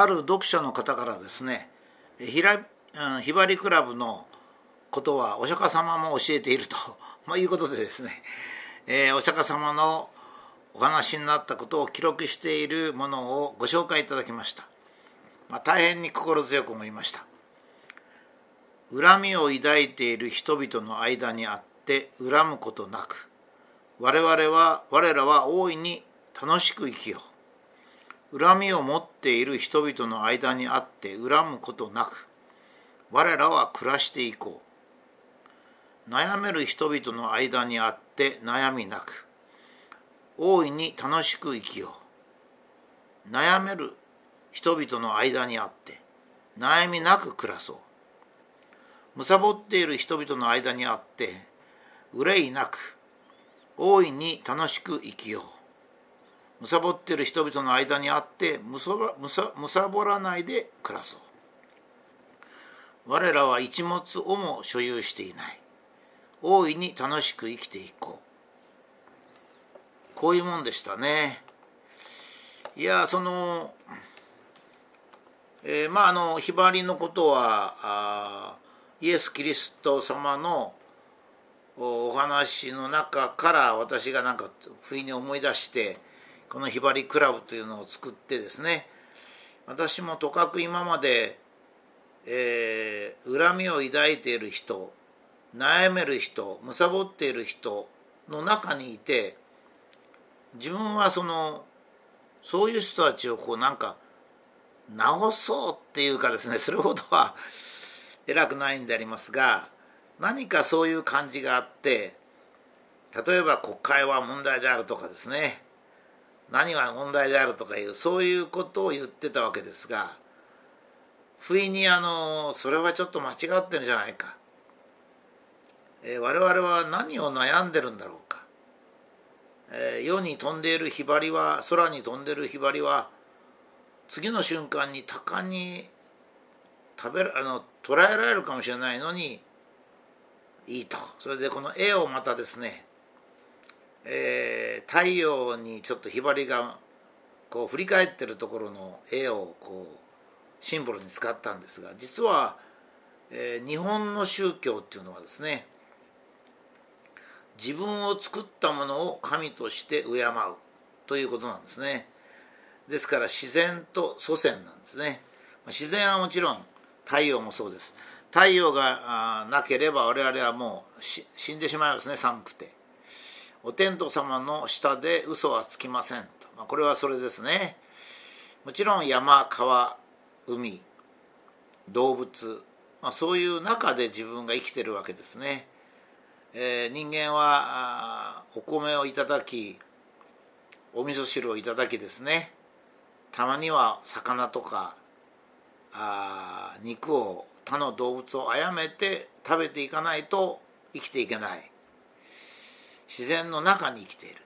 ある読者の方からですねひら、うん、ひばりクラブのことはお釈迦様も教えていると、まあ、いうことでですね、えー、お釈迦様のお話になったことを記録しているものをご紹介いただきました、まあ、大変に心強く思いました。恨みを抱いている人々の間にあって恨むことなく我々は我らは大いに楽しく生きよう。恨みを持っている人々の間にあって恨むことなく我らは暮らしていこう。悩める人々の間にあって悩みなく。大いに楽しく生きよう。悩める人々の間にあって悩みなく暮らそう。貪っている人々の間にあって憂いなく大いに楽しく生きよう。むさぼっている人々の間にあってむさむさむさぼらないで暮らそう。我らは一物をも所有していない。大いに楽しく生きていこう。こういうもんでしたね。いやそのえー、まああのひばりのことはあイエス・キリスト様のお話の中から私がなんか不意に思い出してこのひばりクラブというのを作ってですね私もとかく今まで、えー、恨みを抱いている人悩める人貪っている人の中にいて自分はそのそういう人たちをこうなんか直そうっていうかですねそれほどは 偉くないんでありますが何かそういう感じがあって例えば国会は問題であるとかですね何が問題であるとかいうそういうことを言ってたわけですが不意にあのそれはちょっと間違ってるじゃないか、えー、我々は何を悩んでるんだろうか、えー、世に飛んでいるひばりは空に飛んでいるひばりは次の瞬間に鷹に食べるあの捉えられるかもしれないのにいいと。それでこの絵をまたですねえー、太陽にちょっとひばりがこう振り返ってるところの絵をこうシンボルに使ったんですが実は、えー、日本の宗教っていうのはですね自分を作ったものを神として敬うということなんですね。ですから自然と祖先なんですね。自然はもちろん太陽もそうです。太陽がなければ我々はもう死んでしまいますね寒くて。お天道様の下で嘘はつきませんと、まあ、これはそれですね。もちろん山川海動物、まあ、そういう中で自分が生きてるわけですね、えー、人間はお米をいただきお味噌汁をいただきですね。たまには魚とかあ肉を他の動物を殺めて食べていかないと生きていけない。自然の中に生きている。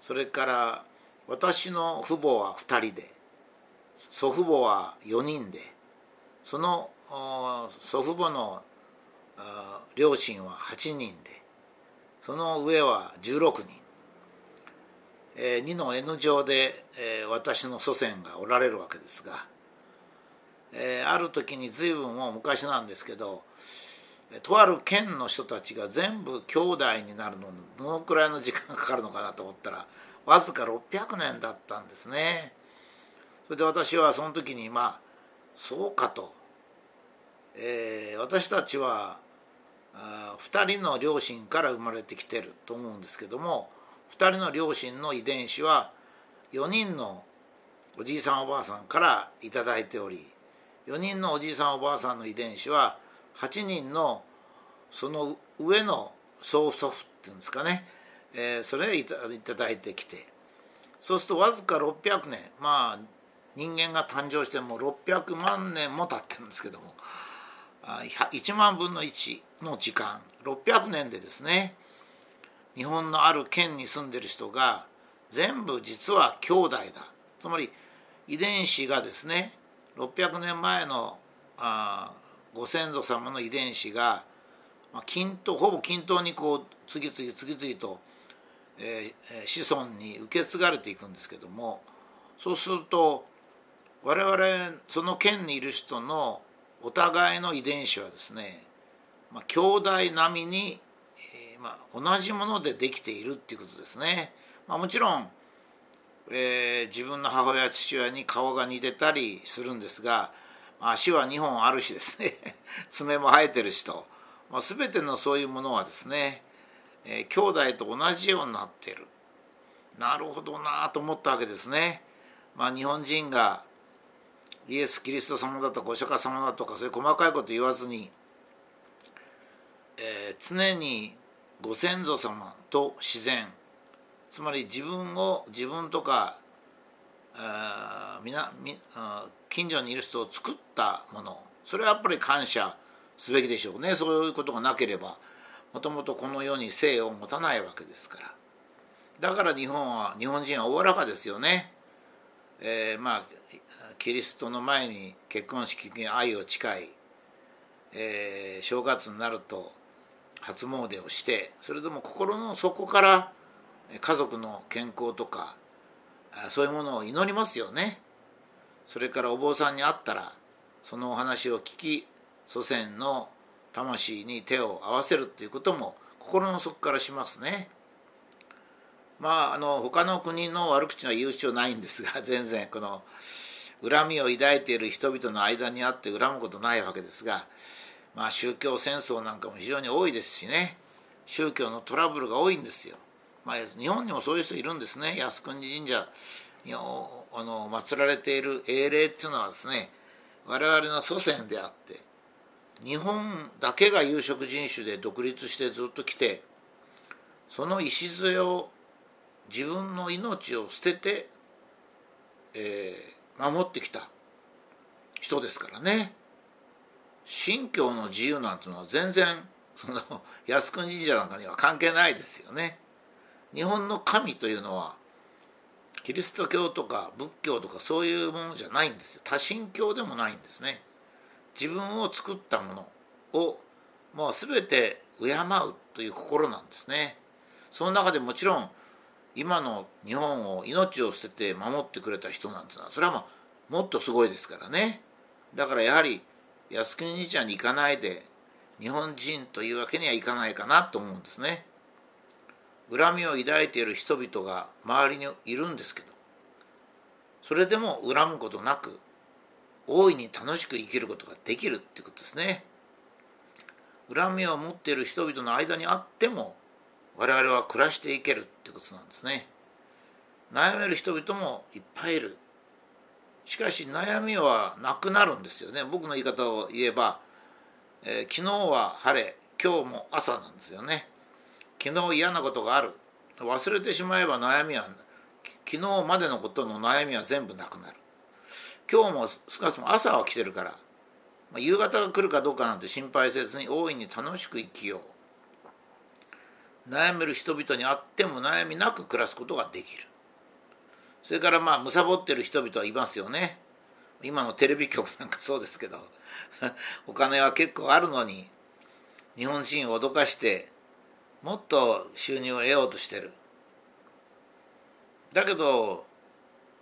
それから私の父母は2人で祖父母は4人でその祖父母の両親は8人でその上は16人、えー、2の N 乗で、えー、私の祖先がおられるわけですが、えー、ある時に随分もう昔なんですけどとある県の人たちが全部兄弟になるのにどのくらいの時間がかかるのかなと思ったらわずか600年だったんですね。それで私はその時にまあそうかと、えー、私たちはあ2人の両親から生まれてきてると思うんですけども2人の両親の遺伝子は4人のおじいさんおばあさんから頂いており4人のおじいさんおばあさんの遺伝子は8人のその上の曽祖父っていうんですかね、えー、それいただいてきて。そうするとわずか600年。まあ人間が誕生しても600万年も経ってるんですけども。1万分の1の時間。600年でですね。日本のある県に住んでる人が全部実は兄弟だ。つまり遺伝子がですね600年前のあご先祖様の遺伝子が、まあ、均等ほぼ均等にこう次々次々と、えー、子孫に受け継がれていくんですけどもそうすると我々その県にいる人のお互いの遺伝子はですね、まあ、兄弟並みに、えー、まあ、同じものでできているっていうことですね。まあ、もちろん、えー、自分の母親父親に顔が似てたりするんですが足は2本あるしですね。爪も生えてるしと、まあ、全てのそういうものはですね、えー、兄弟と同じようになってる。なるほどなと思ったわけですね。まあ、日本人がイエス・キリスト様だとかお釈迦様だとかそういう細かいこと言わずに、えー、常にご先祖様と自然。つまり自分を自分とかみなみ近所にいる人を作ったもの。それはやっぱり感謝すべきでしょうね。そういうことがなければもともとこの世に生を持たないわけですから。だから日本は日本人はおおらかですよね。えー、まあキリストの前に結婚式に愛を誓い、えー、正月になると初詣をしてそれでも心の底から家族の健康とかそういうものを祈りますよね。それからお坊さんに会ったらそのお話を聞き祖先の魂に手を合わせるっていうことも心の底からしますね。まああの他の国の悪口は言う必要ないんですが 全然この恨みを抱いている人々の間にあって恨むことないわけですが、まあ、宗教戦争なんかも非常に多いですしね宗教のトラブルが多いんですよ。まあ、日本にもそういう人いるんですね靖国神社にあの祀られている英霊っていうのはですね我々の祖先であって日本だけが有色人種で独立してずっと来てその礎を自分の命を捨てて、えー、守ってきた人ですからね信教の自由なんていうのは全然その靖国神社なんかには関係ないですよね。日本の神というのはキリスト教とか仏教とかそういうものじゃないんですよ多神教でもないんですね。自分を作ったものをもう全て敬うという心なんですね。その中でもちろん今の日本を命を捨てて守ってくれた人なんてのはそれはまあもっとすごいですからねだからやはり靖国兄ちゃんに行かないで日本人というわけにはいかないかなと思うんですね恨みを抱いている人々が周りにいるんですけどそれでも恨むことなく大いに楽しく生きることができるってことですね。恨みを持っている人々の間にあっても我々は暮らしていけるってことなんですね。悩める人々もいっぱいいる。しかし悩みはなくなるんですよね。僕の言い方を言えば、えー、昨日は晴れ今日も朝なんですよね。昨日嫌なことがある。忘れてしまえば悩みは昨日までのことの悩みは全部なくなる。今日も少なくとも朝は来てるから、ま、夕方が来るかどうかなんて心配せずに大いに楽しく生きよう。悩める人々にあっても悩みなく暮らすことができる。それからまあ貪ってる人々はいますよね。今のテレビ局なんかそうですけど。お金は結構あるのに日本人を脅かしてもっと収入を得ようとしてるだけど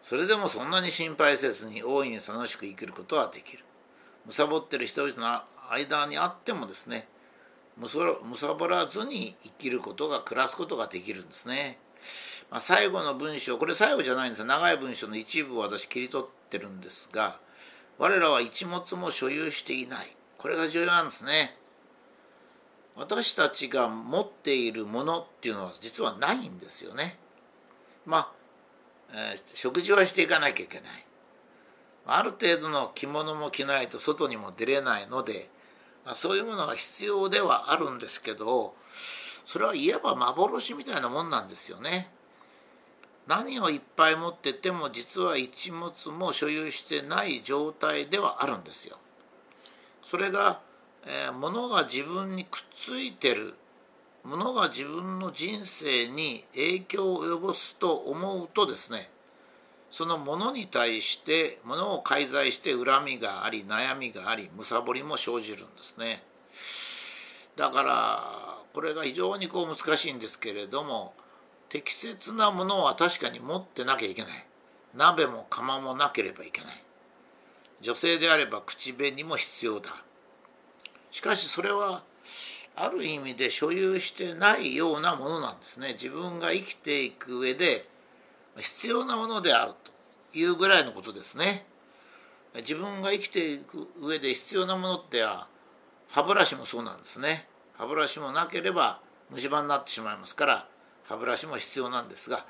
それでもそんなに心配せずに大いに楽しく生きることはできる貪ってる人々の間にあってもですねむさぼらずに生きることが暮らすことができるんですね。まあ、最後の文章これ最後じゃないんです長い文章の一部を私切り取ってるんですが我らは一物も所有していないこれが重要なんですね。私たちが持っているものっていうのは実はないんですよね。まあ、えー、食事はしていかなきゃいけない。ある程度の着物も着ないと外にも出れないのでまあ、そういうものが必要ではあるんですけどそれは言えば幻みたいなもんなんですよね。何をいっぱい持ってても実は一物も所有してない状態ではあるんですよ。それが、えー、物が自分にくっついてる。物が自分の人生に影響を及ぼすと思うとですねそのものに対してものを介在して恨みがあり悩みがあり貪りも生じるんですね。だからこれが非常にこう難しいんですけれども適切なものは確かに持ってなきゃいけない。鍋も釜もなければいけない。女性であれば口紅も必要だ。しかしそれはある意味で所有してないようなものなんですね。自分が生きていく上で必要なものであるというぐらいのことですね。自分が生きていく上で必要なものっては歯ブラシもそうなんですね。歯ブラシもなければ虫歯になってしまいますから歯ブラシも必要なんですが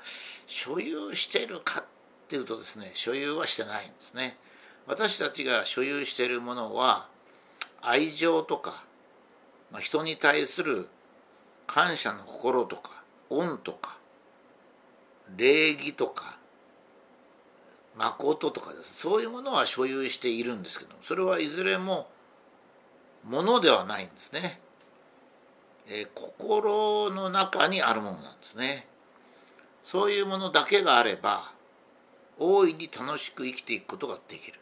所有しているかっていうとですね所有はしてないんですね。私たちが所有しているものは愛情とか、まあ、人に対する感謝の心とか恩とか礼儀とか誠とかです。そういうものは所有しているんですけどそれはいずれもものではないんですね、えー、心の中にあるものなんですね。そういうものだけがあれば大いに楽しく生きていくことができる。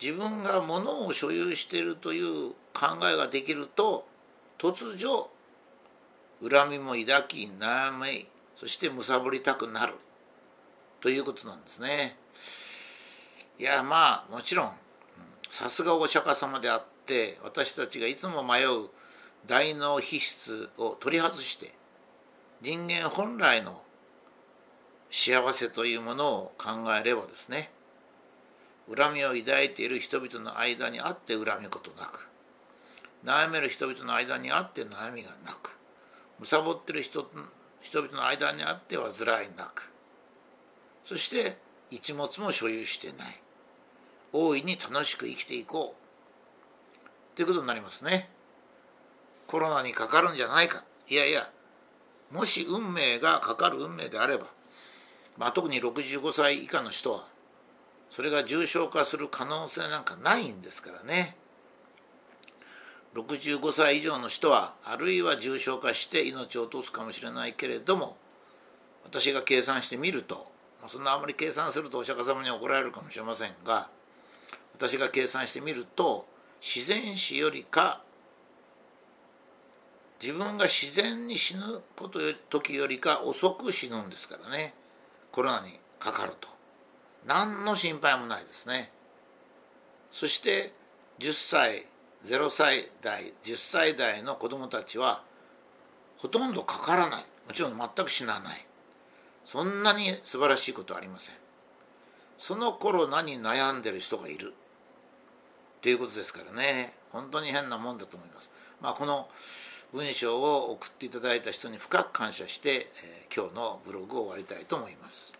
自分が物を所有しているという考えができると突如恨みも抱き悩みそして貪りたくなるということなんですね。いやまあもちろんさすがお釈迦様であって私たちがいつも迷う大脳皮質を取り外して人間本来の幸せというものを考えればですね恨みを抱いている人々の間にあって恨むことなく。悩める人々の間にあって悩みがなく。貪ってる人人々の間にあっては辛いなく。そして一物も所有してない。大いに楽しく生きていこう。ということになりますね。コロナにかかるんじゃないか。いやいやもし運命がかかる運命であれば、まあ、特に65歳以下の人はそれが重症化する可能性なんかないんですからね。65歳以上の人はあるいは重症化して命を落とすかもしれないけれども私が計算してみるとそんなあまり計算するとお釈迦様に怒られるかもしれませんが私が計算してみると自然死よりか自分が自然に死ぬことよ時よりか遅く死ぬんですからね。コロナにかかると。何の心配もないですね。そして10歳0歳代10歳代の子どもたちはほとんどかからない。もちろん全く死なない。そんなに素晴らしいことはありません。そのコロナに悩んでる人がいる。っていうことですからね。本当に変なもんだと思います。まあこの文章を送っていただいた人に深く感謝して、え、今日のブログを終わりたいと思います。